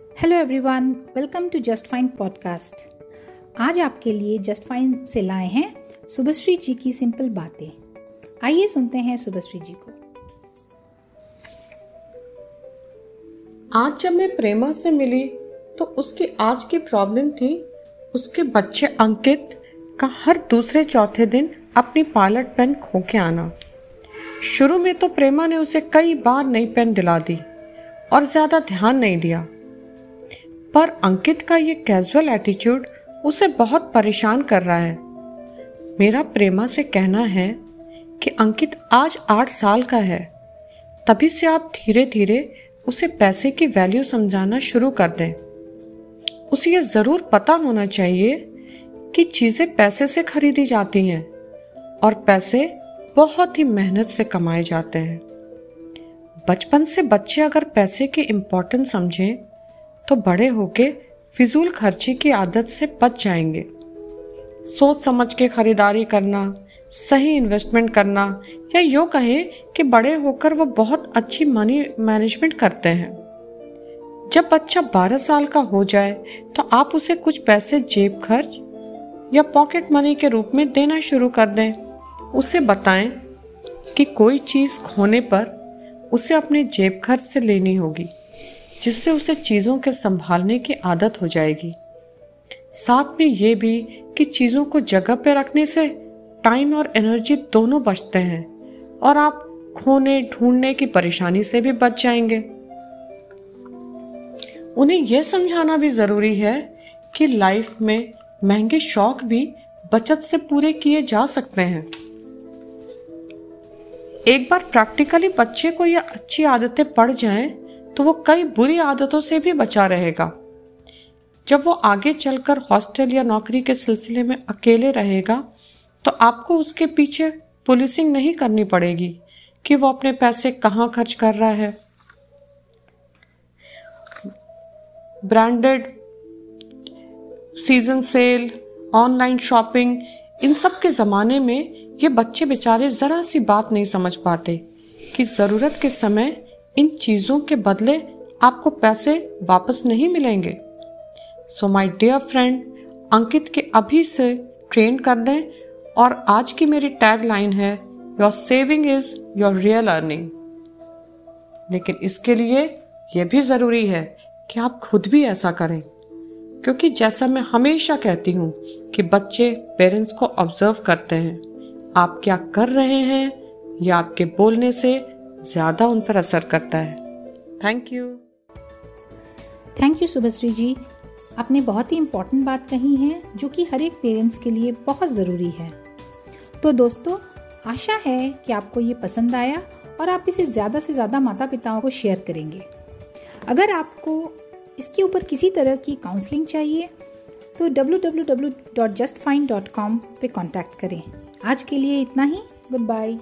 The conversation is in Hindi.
Hello everyone welcome to just fine podcast आज आपके लिए जस्ट फाइन से लाए हैं सुभश्री जी की सिंपल बातें। आइए सुनते हैं सुभश्री जी को। आज जब मैं प्रेमा से मिली तो उसकी आज की प्रॉब्लम थी, उसके बच्चे अंकित का हर दूसरे चौथे दिन अपनी पायलट पेन खो के आना। शुरू में तो प्रेमा ने उसे कई बार नई पेन दिला दी और ज़्यादा ध्यान नहीं दिया। पर अंकित का ये कैजुअल एटीट्यूड उसे बहुत परेशान कर रहा है। मेरा प्रेमा से कहना है कि अंकित आज आठ साल का है। तभी से आप धीरे धीरे उसे पैसे की वैल्यू समझाना शुरू कर दें। उसे यह ज़रूर पता होना चाहिए कि चीज़ें पैसे से खरीदी जाती हैं और पैसे बहुत ही मेहनत से कमाए जाते हैं। बचपन से बच्चे अगर पैसे की इम्पोर्टेंस समझें तो बड़े होके फिजूल खर्ची की आदत से बच जाएँगे। सोच समझ के खरीदारी करना, सही इन्वेस्टमेंट करना, या यो कहें कि बड़े होकर वो बहुत अच्छी मनी मैनेजमेंट करते हैं। जब बच्चा 12 साल का हो जाए तो आप उसे कुछ पैसे जेब खर्च या पॉकेट मनी के रूप में देना शुरू कर दें। उसे बताएँ कि कोई चीज़ खोने पर उसे अपने जेब खर्च से लेनी होगी। जिससे उसे चीज़ों के संभालने की आदत हो जाएगी। साथ में ये भी कि चीज़ों को जगह पे रखने से टाइम और एनर्जी दोनों बचते हैं और आप खोने, ढूँढने की परेशानी से भी बच जाएँगे। उन्हें यह समझाना भी ज़रूरी है कि लाइफ में महँगे शौक भी बचत से पूरे किए जा सकते हैं। एक बार प्रैक्टिकली बच्चे को यह अच्छी आदतें पड़ जाएँ तो वो कई बुरी आदतों से भी बचा रहेगा। जब वो आगे चलकर हॉस्टल या नौकरी के सिलसिले में अकेले रहेगा तो आपको उसके पीछे पुलिसिंग नहीं करनी पड़ेगी कि वो अपने पैसे कहाँ खर्च कर रहा है। Branded season sale, online shopping, इन सब के ज़माने में ये बच्चे बेचारे ज़रा सी बात नहीं समझ पाते कि ज़रूरत के समय इन चीज़ों के बदले आपको पैसे वापस नहीं मिलेंगे। So my dear friend Ankit के अभी से ट्रेन कर दें और आज की मेरी टैग लाइन है your saving is your real earning लेकिन इसके लिए यह भी ज़रूरी है कि आप खुद भी ऐसा करें। क्योंकि जैसा मैं हमेशा कहती हूँ कि बच्चे पेरेंट्स को ऑब्ज़र्व करते हैं। आप क्या कर रहे हैं या आपके बोलने से ज़्यादा उन पर असर करता है। Thank you thank you Subhashree ji आपने बहुत ही इम्पोर्टेंट बात कही है जो कि हर एक पेरेंट्स के लिए बहुत ज़रूरी है। तो दोस्तों आशा है कि आपको ये पसंद आया और आप इसे ज़्यादा से ज़्यादा माता पिताओं को शेयर करेंगे। अगर आपको इसके ऊपर किसी तरह की काउंसलिंग चाहिए तो www.justfine.com पे कांटेक्ट करें। आज के लिए इतना ही। Good bye